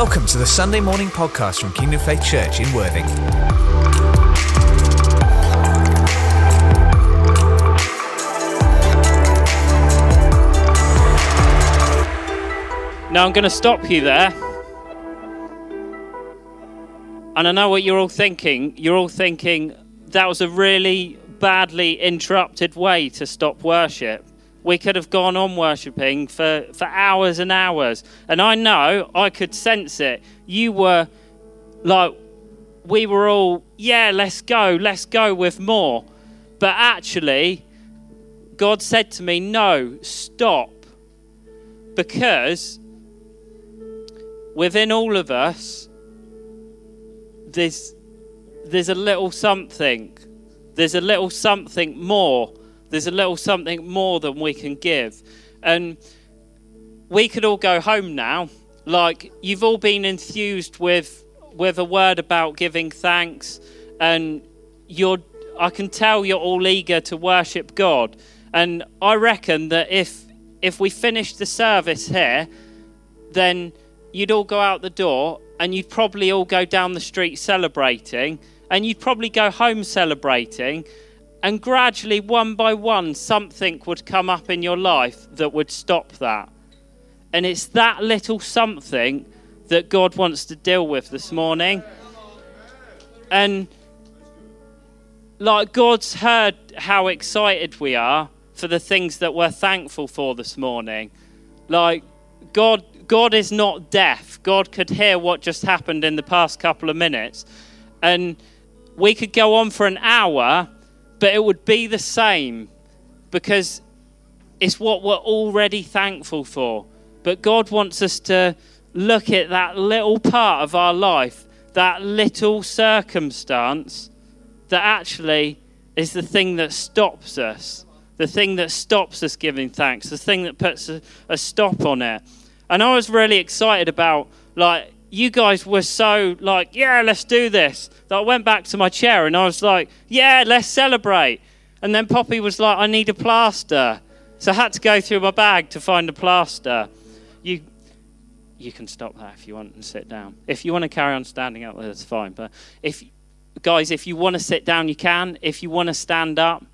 Welcome to the Sunday morning podcast from Kingdom Faith Church in Worthing. Now I'm going to stop you there. And I know what you're all thinking. You're all thinking that was a really badly interrupted way to stop worship. We could have gone on worshipping for, for hours and hours. And I know I could sense it. You were like, we were all, yeah, let's go, let's go with more. But actually, God said to me, no, stop. Because within all of us, there's, there's a little something. There's a little something more. There's a little something more than we can give. And we could all go home now. Like, you've all been enthused with, with a word about giving thanks. And you're, I can tell you're all eager to worship God. And I reckon that if, if we finish the service here, then you'd all go out the door and you'd probably all go down the street celebrating and you'd probably go home celebrating and gradually one by one something would come up in your life that would stop that and it's that little something that god wants to deal with this morning and like god's heard how excited we are for the things that we're thankful for this morning like god God is not deaf. God could hear what just happened in the past couple of minutes. And we could go on for an hour, but it would be the same because it's what we're already thankful for. But God wants us to look at that little part of our life, that little circumstance that actually is the thing that stops us, the thing that stops us giving thanks, the thing that puts a, a stop on it. And I was really excited about, like, you guys were so, like, yeah, let's do this. That I went back to my chair and I was like, yeah, let's celebrate. And then Poppy was like, I need a plaster. So I had to go through my bag to find a plaster. You, you can stop that if you want and sit down. If you want to carry on standing up, that's fine. But if, guys, if you want to sit down, you can. If you want to stand up,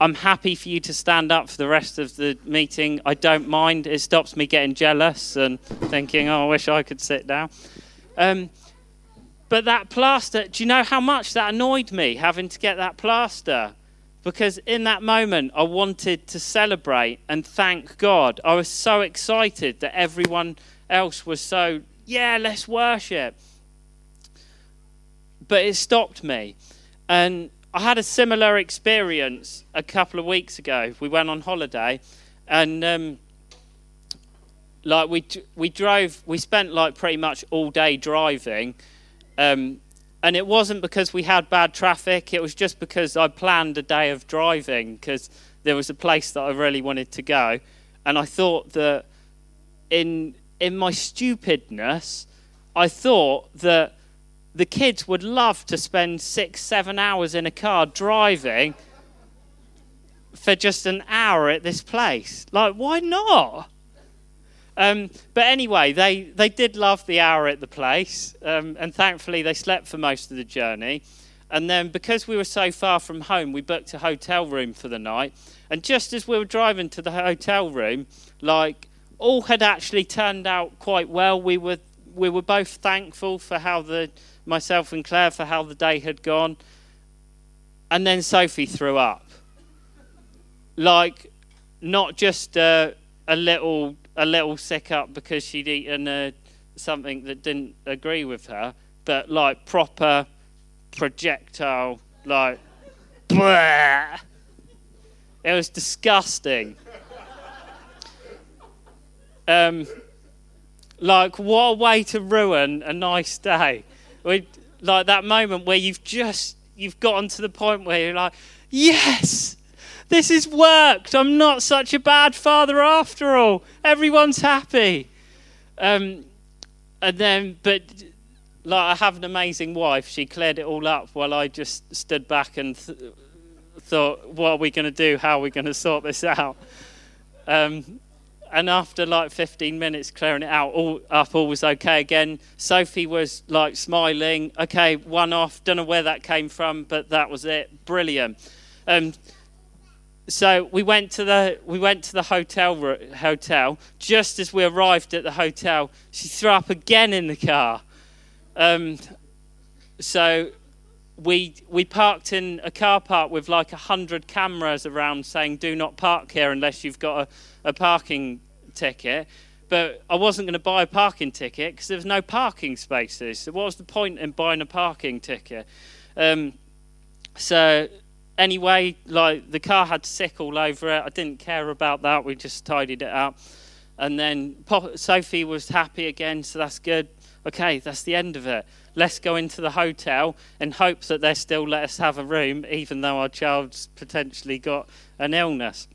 I'm happy for you to stand up for the rest of the meeting. I don't mind. It stops me getting jealous and thinking, oh, I wish I could sit down. Um, but that plaster, do you know how much that annoyed me having to get that plaster? Because in that moment, I wanted to celebrate and thank God. I was so excited that everyone else was so, yeah, let's worship. But it stopped me. And I had a similar experience a couple of weeks ago. We went on holiday, and um, like we we drove, we spent like pretty much all day driving, um, and it wasn't because we had bad traffic. It was just because I planned a day of driving because there was a place that I really wanted to go, and I thought that in in my stupidness, I thought that the kids would love to spend six, seven hours in a car driving for just an hour at this place. Like, why not? Um, but anyway, they, they did love the hour at the place, um, and thankfully they slept for most of the journey. And then, because we were so far from home, we booked a hotel room for the night. And just as we were driving to the hotel room, like all had actually turned out quite well. We were we were both thankful for how the myself and Claire for how the day had gone. And then Sophie threw up. Like, not just a, little a little sick up because she'd eaten uh, something that didn't agree with her, but like proper projectile, like, bleh. It was disgusting. Um, like, what a way to ruin a nice day like that moment where you've just you've gotten to the point where you're like, yes, this has worked. I'm not such a bad father after all. Everyone's happy. Um, and then, but like I have an amazing wife. She cleared it all up while I just stood back and th- thought, what are we going to do? How are we going to sort this out? Um, and after like 15 minutes clearing it out, all up, all was okay again. Sophie was like smiling. Okay, one off. Don't know where that came from, but that was it. Brilliant. Um, so we went to the we went to the hotel hotel. Just as we arrived at the hotel, she threw up again in the car. Um, so we we parked in a car park with like a hundred cameras around saying do not park here unless you've got a, a parking ticket. But I wasn't going to buy a parking ticket because there was no parking spaces. So what was the point in buying a parking ticket? Um, so anyway, like the car had sick all over it. I didn't care about that. We just tidied it up. And then Sophie was happy again, so that's good. Okay, that's the end of it let's go into the hotel and hope that they still let us have a room, even though our child's potentially got an illness.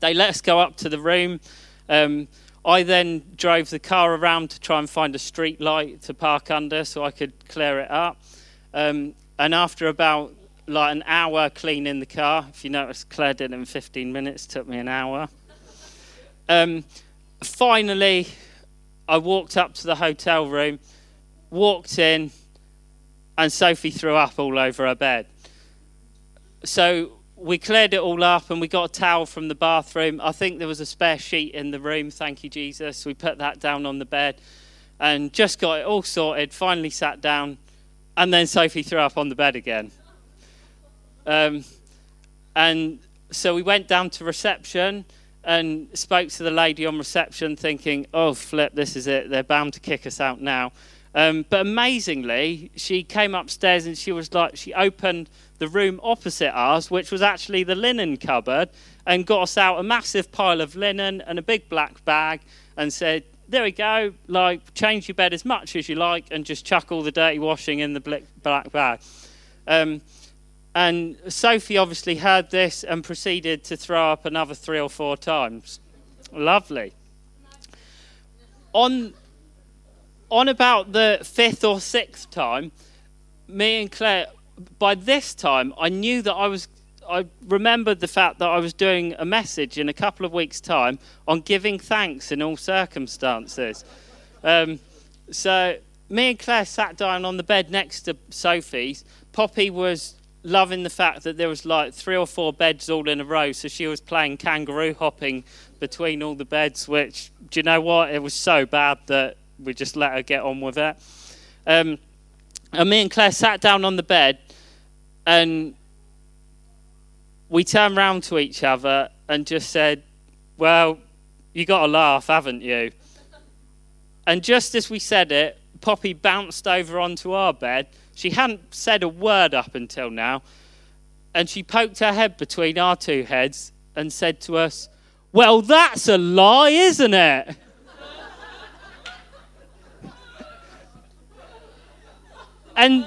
They let us go up to the room. Um, I then drove the car around to try and find a street light to park under so I could clear it up. Um, and after about like an hour cleaning the car, if you notice, Claire did in 15 minutes, took me an hour. Um, finally, I walked up to the hotel room walked in, and Sophie threw up all over her bed. So we cleared it all up and we got a towel from the bathroom. I think there was a spare sheet in the room, thank you, Jesus. We put that down on the bed and just got it all sorted, finally sat down, and then Sophie threw up on the bed again. Um, and so we went down to reception and spoke to the lady on reception, thinking, oh, flip, this is it. They're bound to kick us out now. Um, but amazingly, she came upstairs and she was like, she opened the room opposite ours, which was actually the linen cupboard, and got us out a massive pile of linen and a big black bag and said, There we go, like, change your bed as much as you like and just chuck all the dirty washing in the black bag. Um, and Sophie obviously heard this and proceeded to throw up another three or four times. Lovely. On on about the fifth or sixth time, me and Claire, by this time, I knew that I was. I remembered the fact that I was doing a message in a couple of weeks' time on giving thanks in all circumstances. Um, so me and Claire sat down on the bed next to Sophie's. Poppy was loving the fact that there was like three or four beds all in a row, so she was playing kangaroo hopping between all the beds. Which, do you know what? It was so bad that we just let her get on with it. Um, and me and Claire sat down on the bed and we turned round to each other and just said, Well, you got to laugh, haven't you? And just as we said it, Poppy bounced over onto our bed. She hadn't said a word up until now. And she poked her head between our two heads and said to us, Well, that's a lie, isn't it? And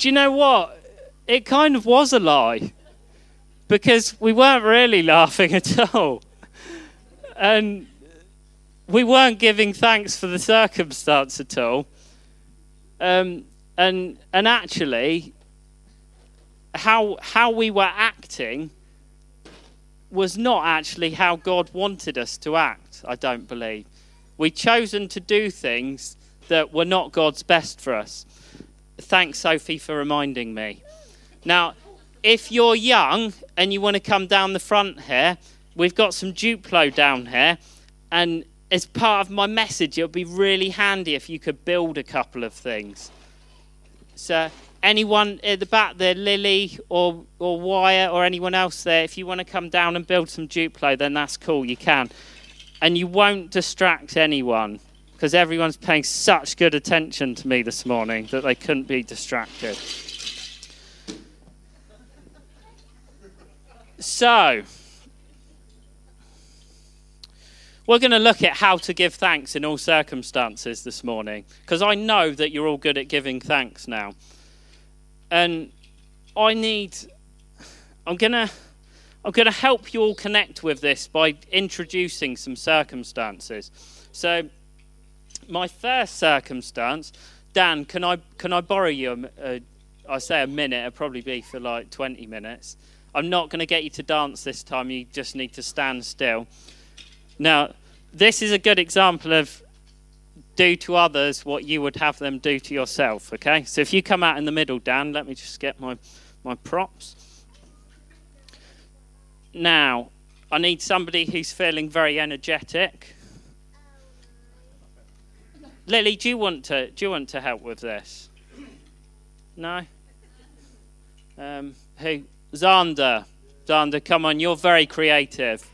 do you know what? It kind of was a lie because we weren't really laughing at all. And we weren't giving thanks for the circumstance at all. Um, and, and actually, how, how we were acting was not actually how God wanted us to act, I don't believe. We'd chosen to do things that were not God's best for us. Thanks, Sophie, for reminding me. Now, if you're young and you want to come down the front here, we've got some Duplo down here. And as part of my message, it would be really handy if you could build a couple of things. So, anyone at the back there, Lily or, or Wyatt or anyone else there, if you want to come down and build some Duplo, then that's cool, you can. And you won't distract anyone because everyone's paying such good attention to me this morning that they couldn't be distracted. So, we're going to look at how to give thanks in all circumstances this morning because I know that you're all good at giving thanks now. And I need, I'm going to. I'm going to help you all connect with this by introducing some circumstances. So, my first circumstance, Dan, can I can I borrow you? A, a, I say a minute. It'll probably be for like 20 minutes. I'm not going to get you to dance this time. You just need to stand still. Now, this is a good example of do to others what you would have them do to yourself, okay? So if you come out in the middle, Dan, let me just get my, my props. Now, I need somebody who's feeling very energetic. Lily, do you want to do you want to help with this? No. Um, who? Zander. Zander, come on, you're very creative.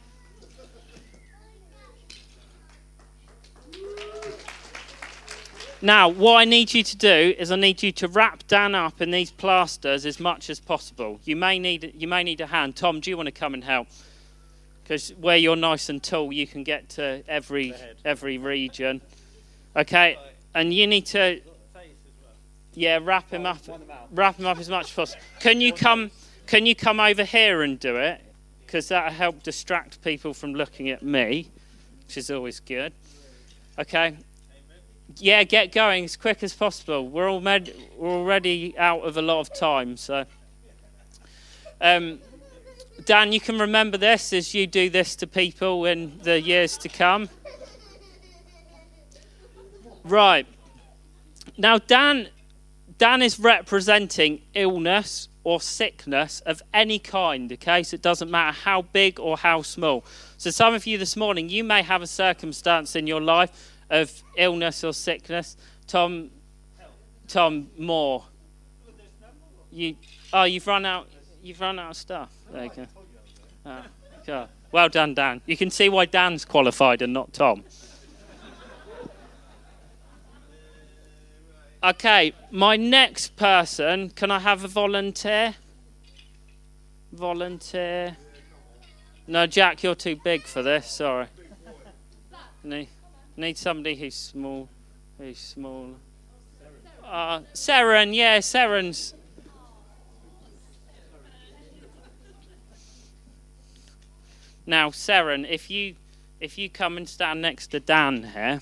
Now, what I need you to do is I need you to wrap Dan up in these plasters as much as possible. You may need you may need a hand. Tom, do you want to come and help? Because where you're nice and tall, you can get to every every region. Okay, and you need to yeah wrap him up wrap him up as much as possible. Can you come can you come over here and do it? Because that'll help distract people from looking at me, which is always good. Okay, yeah, get going as quick as possible. We're already, we're already out of a lot of time. So, um, Dan, you can remember this as you do this to people in the years to come. Right. Now, Dan, Dan is representing illness or sickness of any kind, okay? So it doesn't matter how big or how small. So, some of you this morning, you may have a circumstance in your life of illness or sickness. Tom, Tom Moore. You, oh, you've run out. You've run out of stuff. There you go. Oh, God. Well done, Dan. You can see why Dan's qualified and not Tom. Okay, my next person. Can I have a volunteer? Volunteer. No, Jack, you're too big for this. Sorry. No. Need somebody who's small, who's small. Uh, Seren, yeah, Seren's. Now, Seren, if you if you come and stand next to Dan here,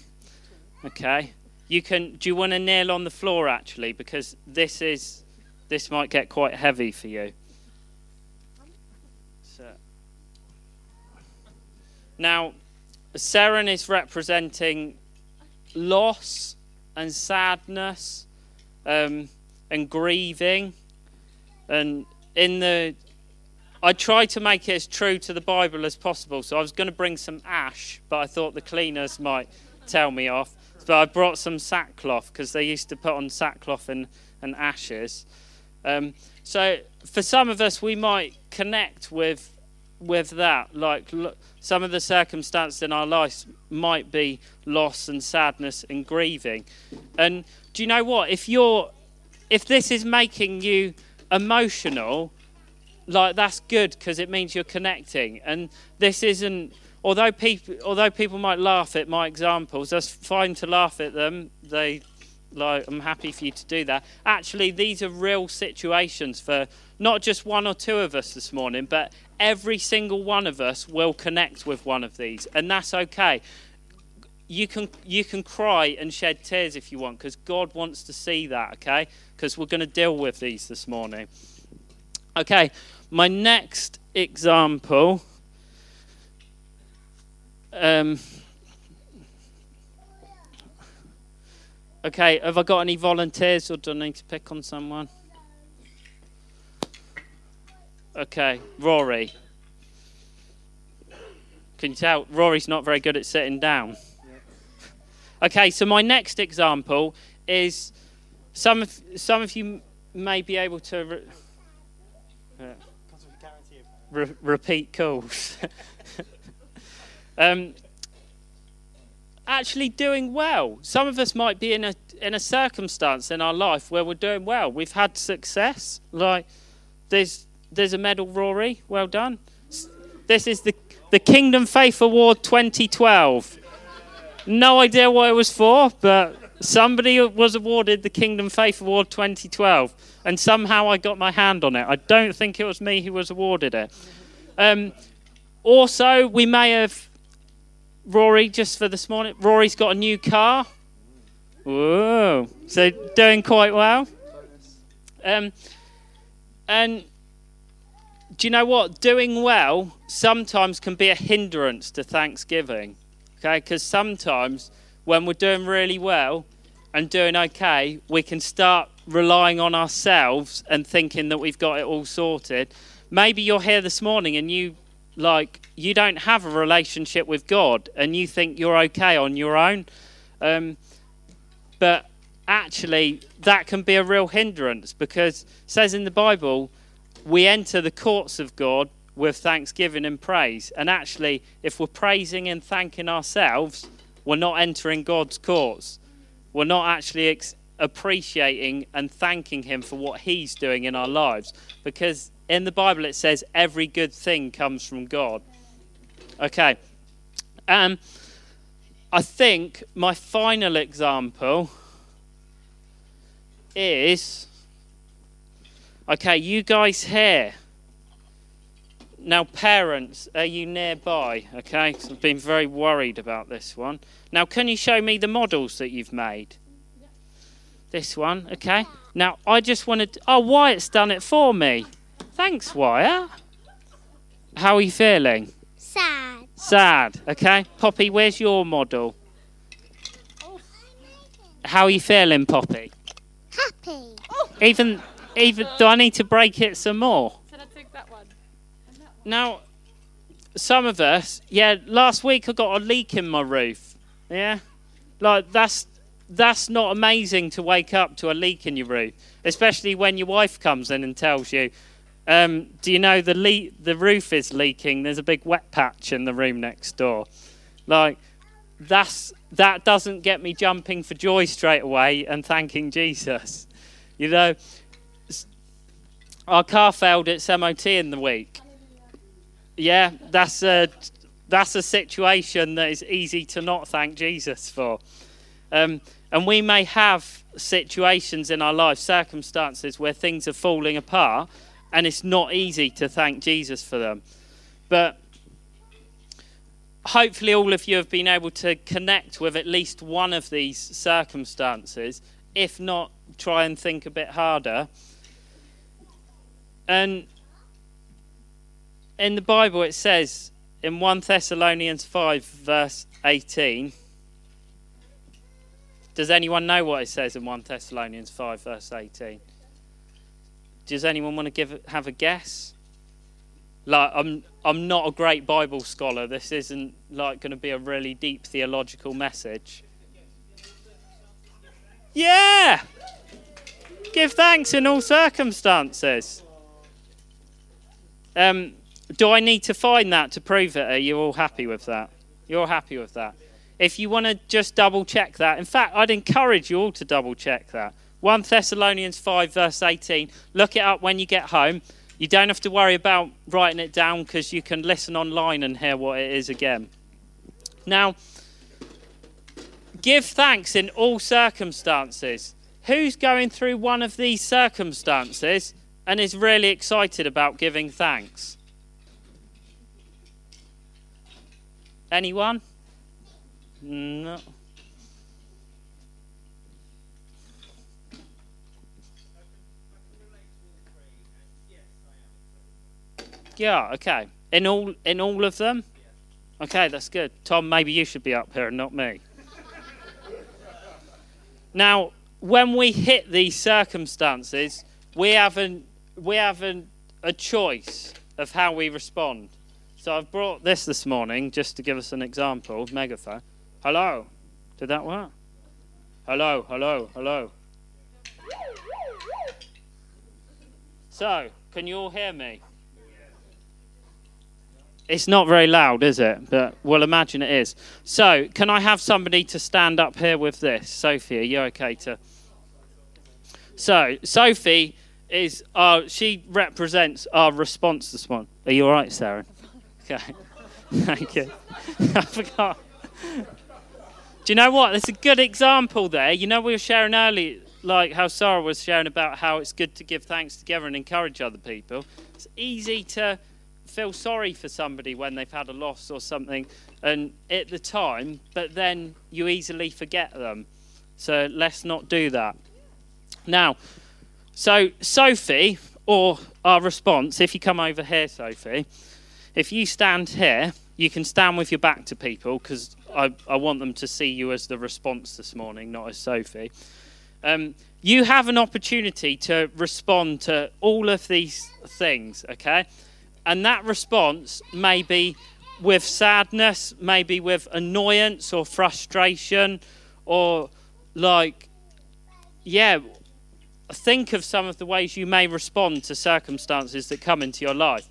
okay, you can. Do you want to kneel on the floor actually, because this is this might get quite heavy for you. So, now, Seren is representing loss and sadness um, and grieving. And in the, I tried to make it as true to the Bible as possible. So I was going to bring some ash, but I thought the cleaners might tell me off. But I brought some sackcloth because they used to put on sackcloth and, and ashes. Um, so for some of us, we might connect with with that. Like some of the circumstances in our lives might be loss and sadness and grieving. And do you know what? If you're, if this is making you emotional, like that's good because it means you're connecting. And this isn't. Although people, although people might laugh at my examples, that's fine to laugh at them. They like I'm happy for you to do that. Actually, these are real situations for not just one or two of us this morning, but every single one of us will connect with one of these, and that's okay. You can you can cry and shed tears if you want, because God wants to see that. Okay, because we're going to deal with these this morning. Okay, my next example. Um, Okay, have I got any volunteers or do I need to pick on someone? Okay, Rory. Can you tell? Rory's not very good at sitting down. Okay, so my next example is some of, some of you may be able to re- uh, re- repeat calls. um, actually doing well. Some of us might be in a in a circumstance in our life where we're doing well. We've had success. Like there's there's a medal, Rory. Well done. This is the the Kingdom Faith Award 2012. No idea what it was for, but somebody was awarded the Kingdom Faith Award 2012, and somehow I got my hand on it. I don't think it was me who was awarded it. Um, also, we may have Rory, just for this morning, Rory's got a new car. Whoa. So doing quite well. Um, and do you know what? Doing well sometimes can be a hindrance to Thanksgiving. Okay, because sometimes when we're doing really well and doing okay, we can start relying on ourselves and thinking that we've got it all sorted. Maybe you're here this morning and you like you don't have a relationship with God and you think you're okay on your own. Um, but actually, that can be a real hindrance because says in the Bible, we enter the courts of God with thanksgiving and praise. And actually, if we're praising and thanking ourselves, we're not entering God's courts. We're not actually ex- appreciating and thanking Him for what He's doing in our lives. Because in the Bible it says every good thing comes from God. Okay. Um, I think my final example is okay, you guys here. Now, parents, are you nearby? Okay, because I've been very worried about this one. Now, can you show me the models that you've made? This one, okay. Now, I just wanted. Oh, Wyatt's done it for me. Thanks, Wyatt. How are you feeling? Sad. Sad, okay. Poppy, where's your model? How are you feeling, Poppy? Happy. Even, even, do I need to break it some more? Should I take that one? Now, some of us, yeah, last week I got a leak in my roof. Yeah? Like, that's that's not amazing to wake up to a leak in your roof, especially when your wife comes in and tells you, um, "Do you know the le- the roof is leaking? There's a big wet patch in the room next door." Like, that's that doesn't get me jumping for joy straight away and thanking Jesus. You know, our car failed its MOT in the week. Yeah, that's a that's a situation that is easy to not thank Jesus for. Um, and we may have situations in our life, circumstances where things are falling apart, and it's not easy to thank Jesus for them. But hopefully, all of you have been able to connect with at least one of these circumstances. If not, try and think a bit harder. And in the Bible, it says in 1 Thessalonians 5, verse 18. Does anyone know what it says in 1 Thessalonians 5, verse 18? Does anyone want to give have a guess? Like, I'm I'm not a great Bible scholar. This isn't like going to be a really deep theological message. Yeah. Give thanks in all circumstances. Um, do I need to find that to prove it? Are you all happy with that? You're happy with that? If you want to just double check that, in fact, I'd encourage you all to double check that. 1 Thessalonians 5, verse 18. Look it up when you get home. You don't have to worry about writing it down because you can listen online and hear what it is again. Now, give thanks in all circumstances. Who's going through one of these circumstances and is really excited about giving thanks? Anyone? No. Yeah, okay. In all in all of them? Okay, that's good. Tom, maybe you should be up here and not me. now, when we hit these circumstances, we haven't we have an, a choice of how we respond. So I've brought this this morning just to give us an example. Megaphone. Hello. Did that work? Hello, hello, hello. So, can you all hear me? It's not very loud, is it? But we'll imagine it is. So, can I have somebody to stand up here with this? Sophie, are you okay to? So, Sophie is our, she represents our response this morning. Are you all right, Sarah? Okay. Thank you. I forgot. Do you know what? There's a good example there. You know, we were sharing earlier, like how Sarah was sharing about how it's good to give thanks together and encourage other people. It's easy to feel sorry for somebody when they've had a loss or something and at the time, but then you easily forget them. So let's not do that. Now, so Sophie, or our response, if you come over here, Sophie, if you stand here, you can stand with your back to people because I, I want them to see you as the response this morning, not as Sophie. Um, you have an opportunity to respond to all of these things, okay? And that response may be with sadness, maybe with annoyance or frustration, or like, yeah, think of some of the ways you may respond to circumstances that come into your life.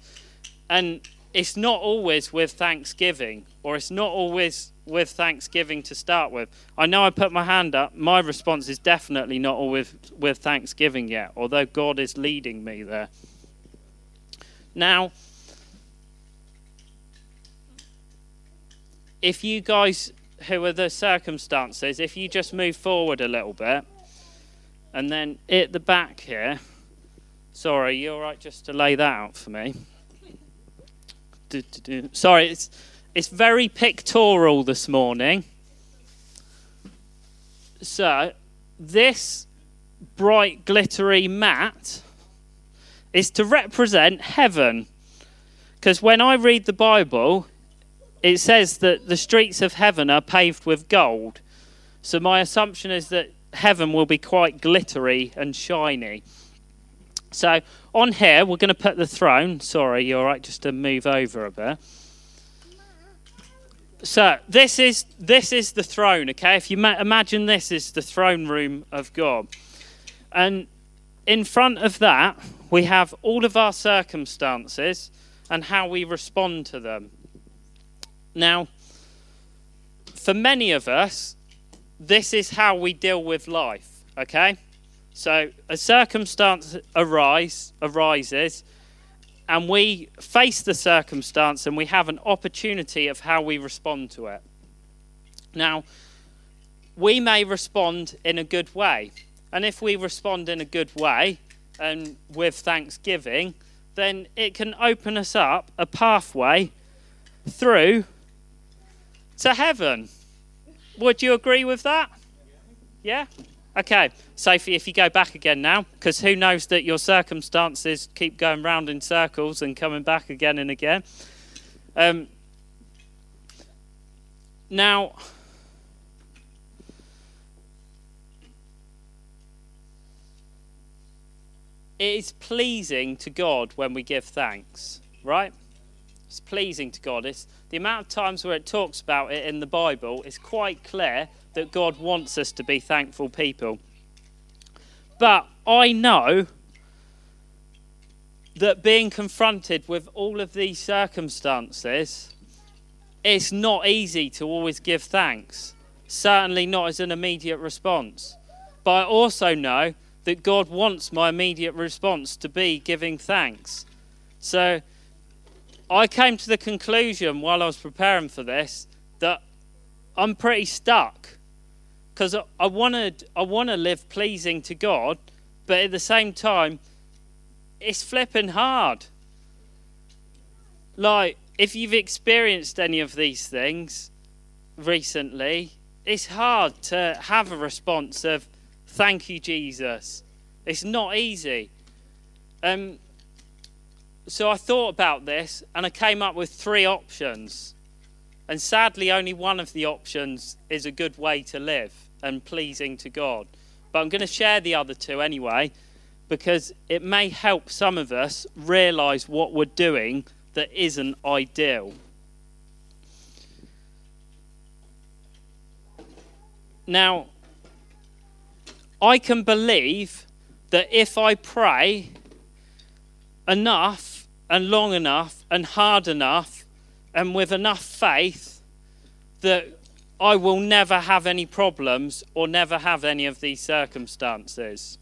And it's not always with thanksgiving, or it's not always with thanksgiving to start with. I know I put my hand up. My response is definitely not always with thanksgiving yet, although God is leading me there. Now, if you guys who are the circumstances, if you just move forward a little bit, and then at the back here, sorry, you're right just to lay that out for me. Sorry, it's, it's very pictorial this morning. So, this bright, glittery mat is to represent heaven. Because when I read the Bible, it says that the streets of heaven are paved with gold. So, my assumption is that heaven will be quite glittery and shiny. So on here, we're going to put the throne. Sorry, you're right, just to move over a bit. So this is this is the throne. Okay, if you ma- imagine this is the throne room of God, and in front of that we have all of our circumstances and how we respond to them. Now, for many of us, this is how we deal with life, okay? So a circumstance arise, arises, and we face the circumstance and we have an opportunity of how we respond to it. Now, we may respond in a good way. And if we respond in a good way and with thanksgiving, then it can open us up a pathway through to heaven. Would you agree with that? Yeah? Okay, Sophie, if you go back again now, because who knows that your circumstances keep going round in circles and coming back again and again. Um, now, it is pleasing to God when we give thanks, right? It's pleasing to God. It's the amount of times where it talks about it in the Bible is quite clear that God wants us to be thankful people. But I know that being confronted with all of these circumstances, it's not easy to always give thanks. Certainly not as an immediate response. But I also know that God wants my immediate response to be giving thanks. So I came to the conclusion while I was preparing for this that I'm pretty stuck because I wanted I want to live pleasing to God, but at the same time, it's flipping hard. Like if you've experienced any of these things recently, it's hard to have a response of "Thank you, Jesus." It's not easy. Um, so I thought about this and I came up with three options. And sadly, only one of the options is a good way to live and pleasing to God. But I'm going to share the other two anyway because it may help some of us realize what we're doing that isn't ideal. Now, I can believe that if I pray enough and long enough and hard enough and with enough faith that I will never have any problems or never have any of these circumstances.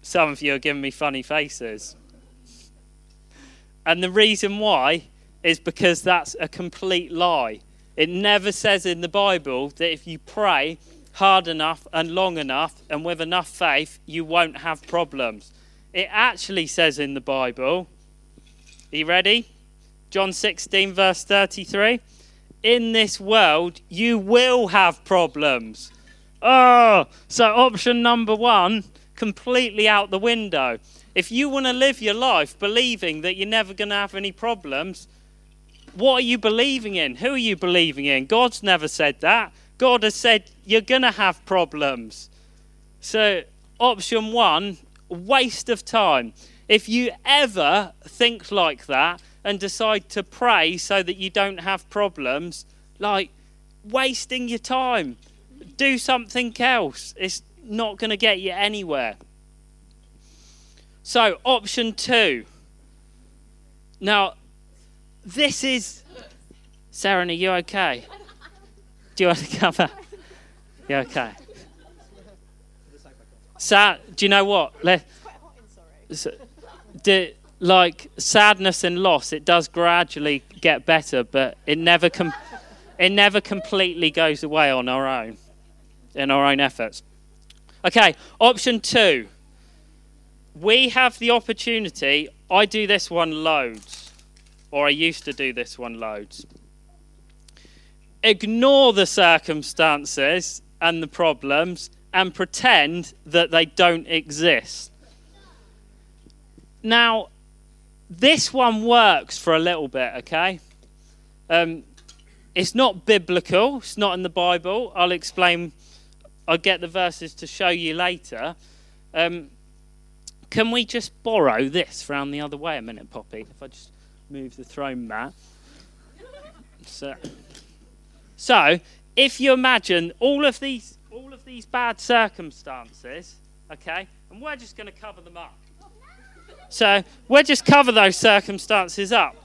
Some of you are giving me funny faces. And the reason why is because that's a complete lie. It never says in the Bible that if you pray hard enough and long enough and with enough faith, you won't have problems. It actually says in the Bible, are you ready? John 16, verse 33. In this world, you will have problems. Oh, so option number one completely out the window. If you want to live your life believing that you're never going to have any problems, what are you believing in? Who are you believing in? God's never said that. God has said you're going to have problems. So, option one, waste of time. If you ever think like that and decide to pray so that you don't have problems, like wasting your time, do something else. It's not going to get you anywhere. So, option two. Now, this is. Sarah, are you okay? Do you want to cover? You okay? Sad. Do you know what? Let, do, like sadness and loss, it does gradually get better, but it never com- it never completely goes away on our own, in our own efforts. Okay, option two. We have the opportunity. I do this one loads, or I used to do this one loads. Ignore the circumstances and the problems and pretend that they don't exist. Now, this one works for a little bit, okay? Um, it's not biblical, it's not in the Bible. I'll explain, I'll get the verses to show you later. Um, can we just borrow this round the other way a minute, Poppy? If I just move the throne mat. So, so if you imagine all of these all of these bad circumstances, okay, and we're just going to cover them up. So we'll just cover those circumstances up.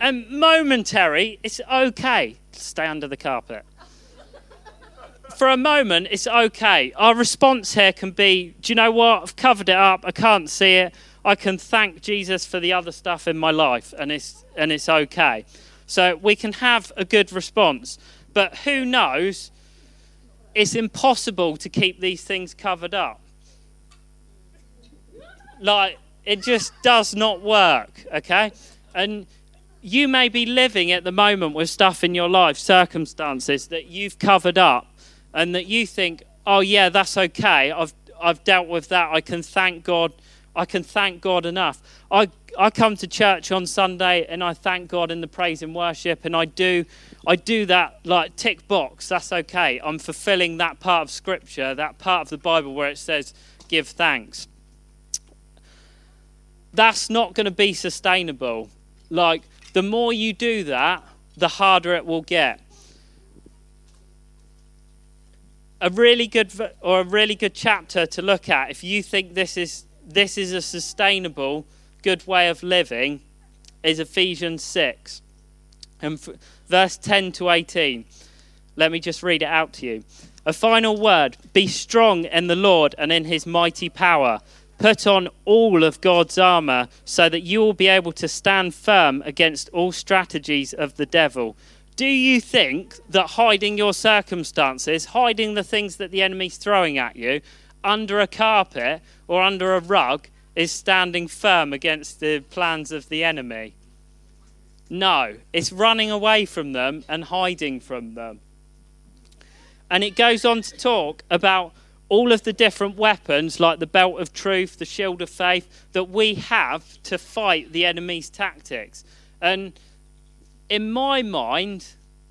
And momentary, it's okay to stay under the carpet. For a moment, it's okay. Our response here can be do you know what? I've covered it up. I can't see it. I can thank Jesus for the other stuff in my life, and it's, and it's okay. So we can have a good response. But who knows? It's impossible to keep these things covered up. Like, it just does not work, okay? And you may be living at the moment with stuff in your life, circumstances that you've covered up, and that you think, oh, yeah, that's okay. I've, I've dealt with that. I can thank God. I can thank God enough. I, I come to church on Sunday and I thank God in the praise and worship, and I do, I do that like tick box. That's okay. I'm fulfilling that part of Scripture, that part of the Bible where it says, give thanks that's not going to be sustainable. Like, the more you do that, the harder it will get. A really good or a really good chapter to look at if you think this is this is a sustainable good way of living is Ephesians 6 and f- verse 10 to 18. Let me just read it out to you. A final word Be strong in the Lord and in his mighty power. Put on all of God's armor so that you will be able to stand firm against all strategies of the devil. Do you think that hiding your circumstances, hiding the things that the enemy's throwing at you under a carpet or under a rug, is standing firm against the plans of the enemy? No, it's running away from them and hiding from them. And it goes on to talk about all of the different weapons, like the belt of truth, the shield of faith, that we have to fight the enemy's tactics. And in my mind,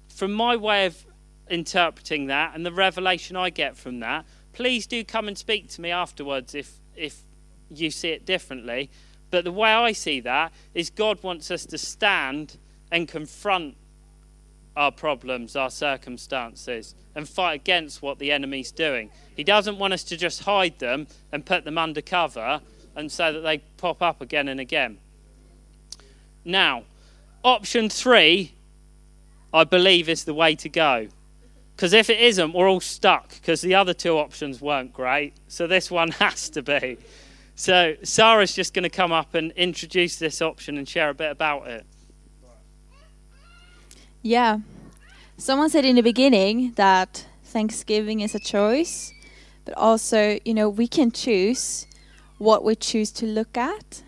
from my way of interpreting that and the revelation I get from that, please do come and speak to me afterwards if, if you see it differently. But the way I see that is God wants us to stand and confront our problems, our circumstances, and fight against what the enemy's doing. He doesn't want us to just hide them and put them under cover and so that they pop up again and again. Now, option three, I believe, is the way to go. Because if it isn't, we're all stuck because the other two options weren't great. So this one has to be. So Sarah's just going to come up and introduce this option and share a bit about it. Yeah. Someone said in the beginning that Thanksgiving is a choice, but also, you know, we can choose what we choose to look at.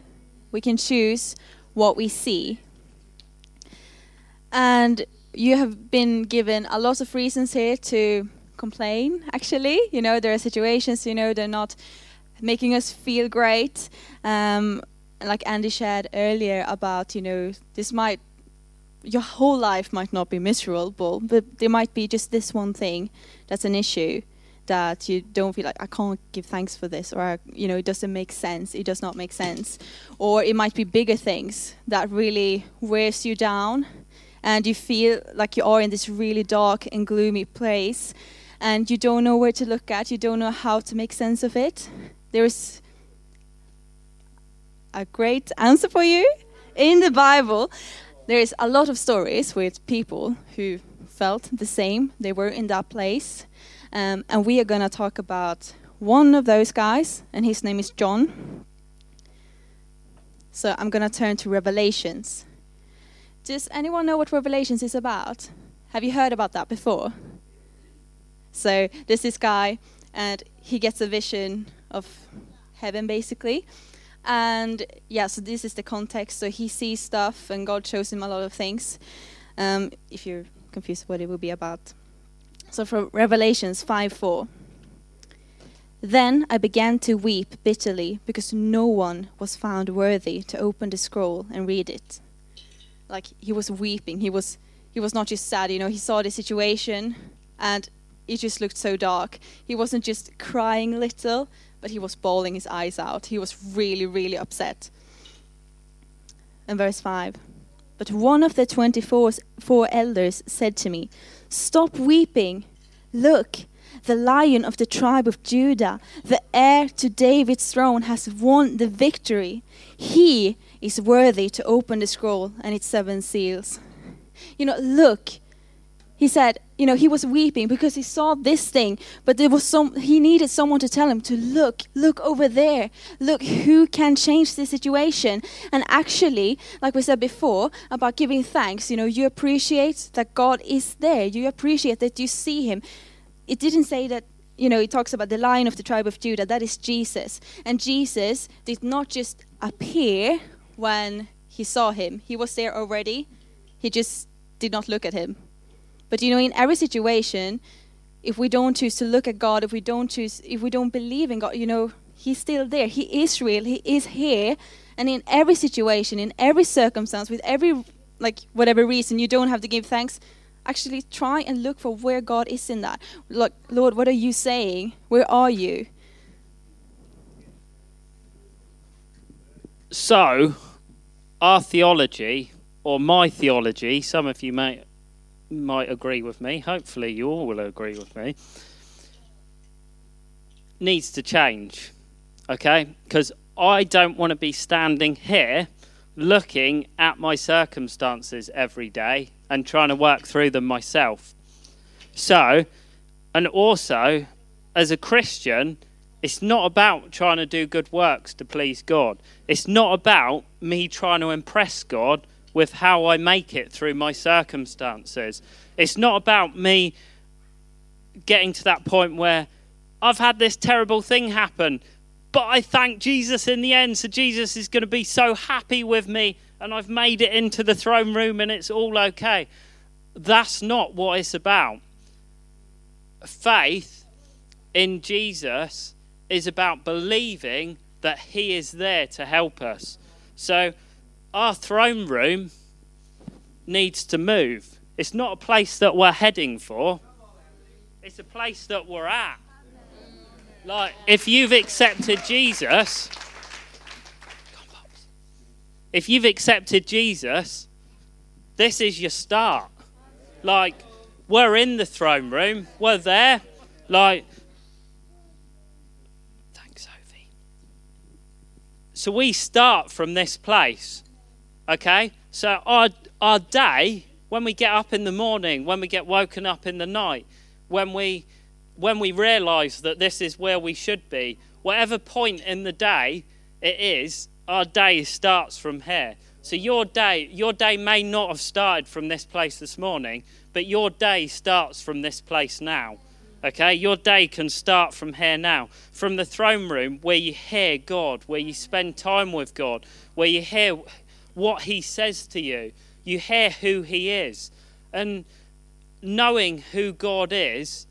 We can choose what we see. And you have been given a lot of reasons here to complain, actually. You know, there are situations, you know, they're not making us feel great. Um, like Andy shared earlier about, you know, this might, your whole life might not be miserable, but there might be just this one thing that's an issue that you don't feel like I can't give thanks for this, or you know, it doesn't make sense. It does not make sense, or it might be bigger things that really wears you down, and you feel like you are in this really dark and gloomy place, and you don't know where to look at. You don't know how to make sense of it. There is a great answer for you in the Bible. There is a lot of stories with people who felt the same. They were in that place um, and we are going to talk about one of those guys, and his name is John. So I'm going to turn to Revelations. Does anyone know what Revelations is about? Have you heard about that before? So there's this guy, and he gets a vision of heaven, basically. And yeah, so this is the context. So he sees stuff, and God shows him a lot of things. Um, if you're confused what it will be about. So from Revelations 5 4. Then I began to weep bitterly because no one was found worthy to open the scroll and read it. Like he was weeping. He was he was not just sad, you know, he saw the situation and it just looked so dark. He wasn't just crying little, but he was bawling his eyes out. He was really, really upset. And verse 5 But one of the 24 four elders said to me, Stop weeping. Look, the lion of the tribe of Judah, the heir to David's throne, has won the victory. He is worthy to open the scroll and its seven seals. You know, look, he said, you know, he was weeping because he saw this thing, but there was some, he needed someone to tell him to look, look over there, look who can change the situation. And actually, like we said before about giving thanks, you know, you appreciate that God is there, you appreciate that you see him. It didn't say that, you know, it talks about the lion of the tribe of Judah, that is Jesus. And Jesus did not just appear when he saw him, he was there already, he just did not look at him but you know, in every situation, if we don't choose to look at God, if we don't choose, if we don't believe in God, you know, He's still there. He is real. He is here. And in every situation, in every circumstance, with every like whatever reason, you don't have to give thanks. Actually, try and look for where God is in that. Look, Lord, what are you saying? Where are you? So, our theology, or my theology, some of you may might agree with me, hopefully you all will agree with me, needs to change. Okay? Because I don't want to be standing here looking at my circumstances every day and trying to work through them myself. So, and also, as a Christian, it's not about trying to do good works to please God. It's not about me trying to impress God with how I make it through my circumstances. It's not about me getting to that point where I've had this terrible thing happen, but I thank Jesus in the end. So Jesus is going to be so happy with me, and I've made it into the throne room and it's all okay. That's not what it's about. Faith in Jesus is about believing that He is there to help us. So, our throne room needs to move. It's not a place that we're heading for, it's a place that we're at. Like, if you've accepted Jesus, if you've accepted Jesus, this is your start. Like, we're in the throne room, we're there. Like, thanks, Sophie. So we start from this place. Okay? So our, our day, when we get up in the morning, when we get woken up in the night, when we, when we realize that this is where we should be, whatever point in the day it is, our day starts from here. So your day, your day may not have started from this place this morning, but your day starts from this place now. Okay, your day can start from here now, from the throne room where you hear God, where you spend time with God, where you hear what he says to you. You hear who he is. And knowing who God is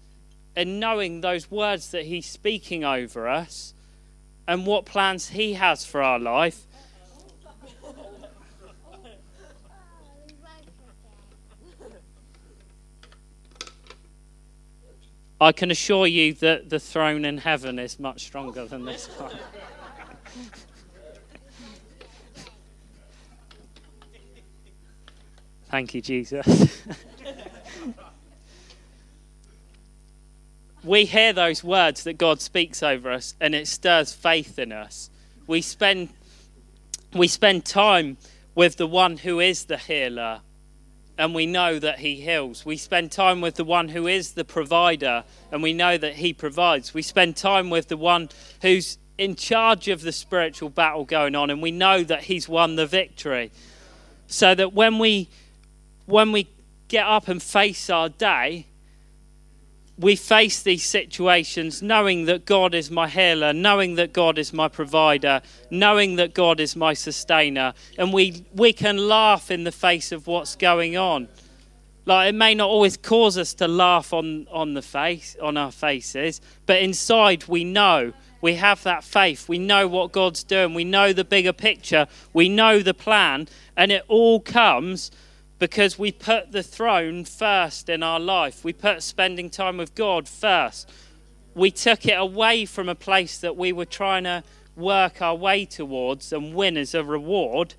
and knowing those words that he's speaking over us and what plans He has for our life. I can assure you that the throne in heaven is much stronger than this one. Thank you, Jesus. we hear those words that God speaks over us and it stirs faith in us. We spend we spend time with the one who is the healer and we know that he heals. We spend time with the one who is the provider and we know that he provides. We spend time with the one who's in charge of the spiritual battle going on and we know that he's won the victory. So that when we when we get up and face our day, we face these situations knowing that God is my healer, knowing that God is my provider, knowing that God is my sustainer, and we, we can laugh in the face of what's going on. Like it may not always cause us to laugh on, on the face on our faces, but inside we know we have that faith. We know what God's doing. We know the bigger picture. We know the plan, and it all comes because we put the throne first in our life. We put spending time with God first. We took it away from a place that we were trying to work our way towards and win as a reward,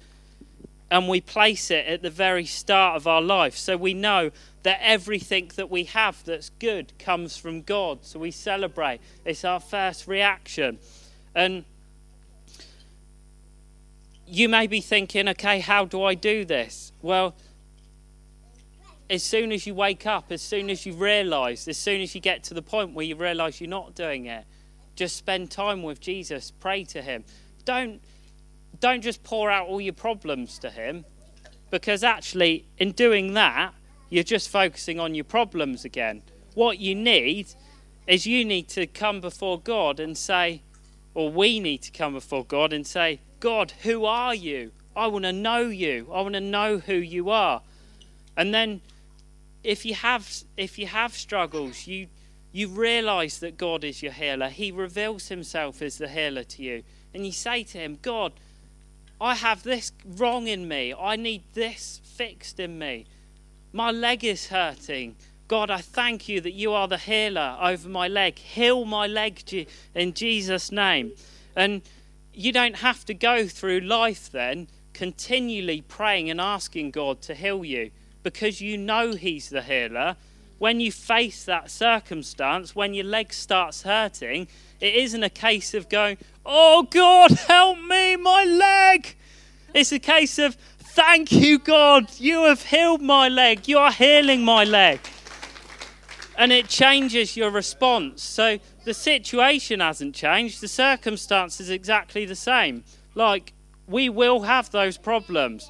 and we place it at the very start of our life. So we know that everything that we have that's good comes from God. So we celebrate. It's our first reaction. And you may be thinking, okay, how do I do this? Well, as soon as you wake up, as soon as you realize, as soon as you get to the point where you realize you're not doing it, just spend time with Jesus, pray to him. Don't don't just pour out all your problems to him because actually in doing that, you're just focusing on your problems again. What you need is you need to come before God and say or we need to come before God and say, God, who are you? I want to know you. I want to know who you are. And then if you have if you have struggles, you you realize that God is your healer. He reveals himself as the healer to you. And you say to him, God, I have this wrong in me. I need this fixed in me. My leg is hurting. God, I thank you that you are the healer over my leg. Heal my leg in Jesus' name. And you don't have to go through life then continually praying and asking God to heal you because you know He's the healer, when you face that circumstance, when your leg starts hurting, it isn't a case of going, Oh God, help me, my leg. It's a case of, Thank you, God, you have healed my leg. You are healing my leg. And it changes your response. So the situation hasn't changed, the circumstance is exactly the same. Like, we will have those problems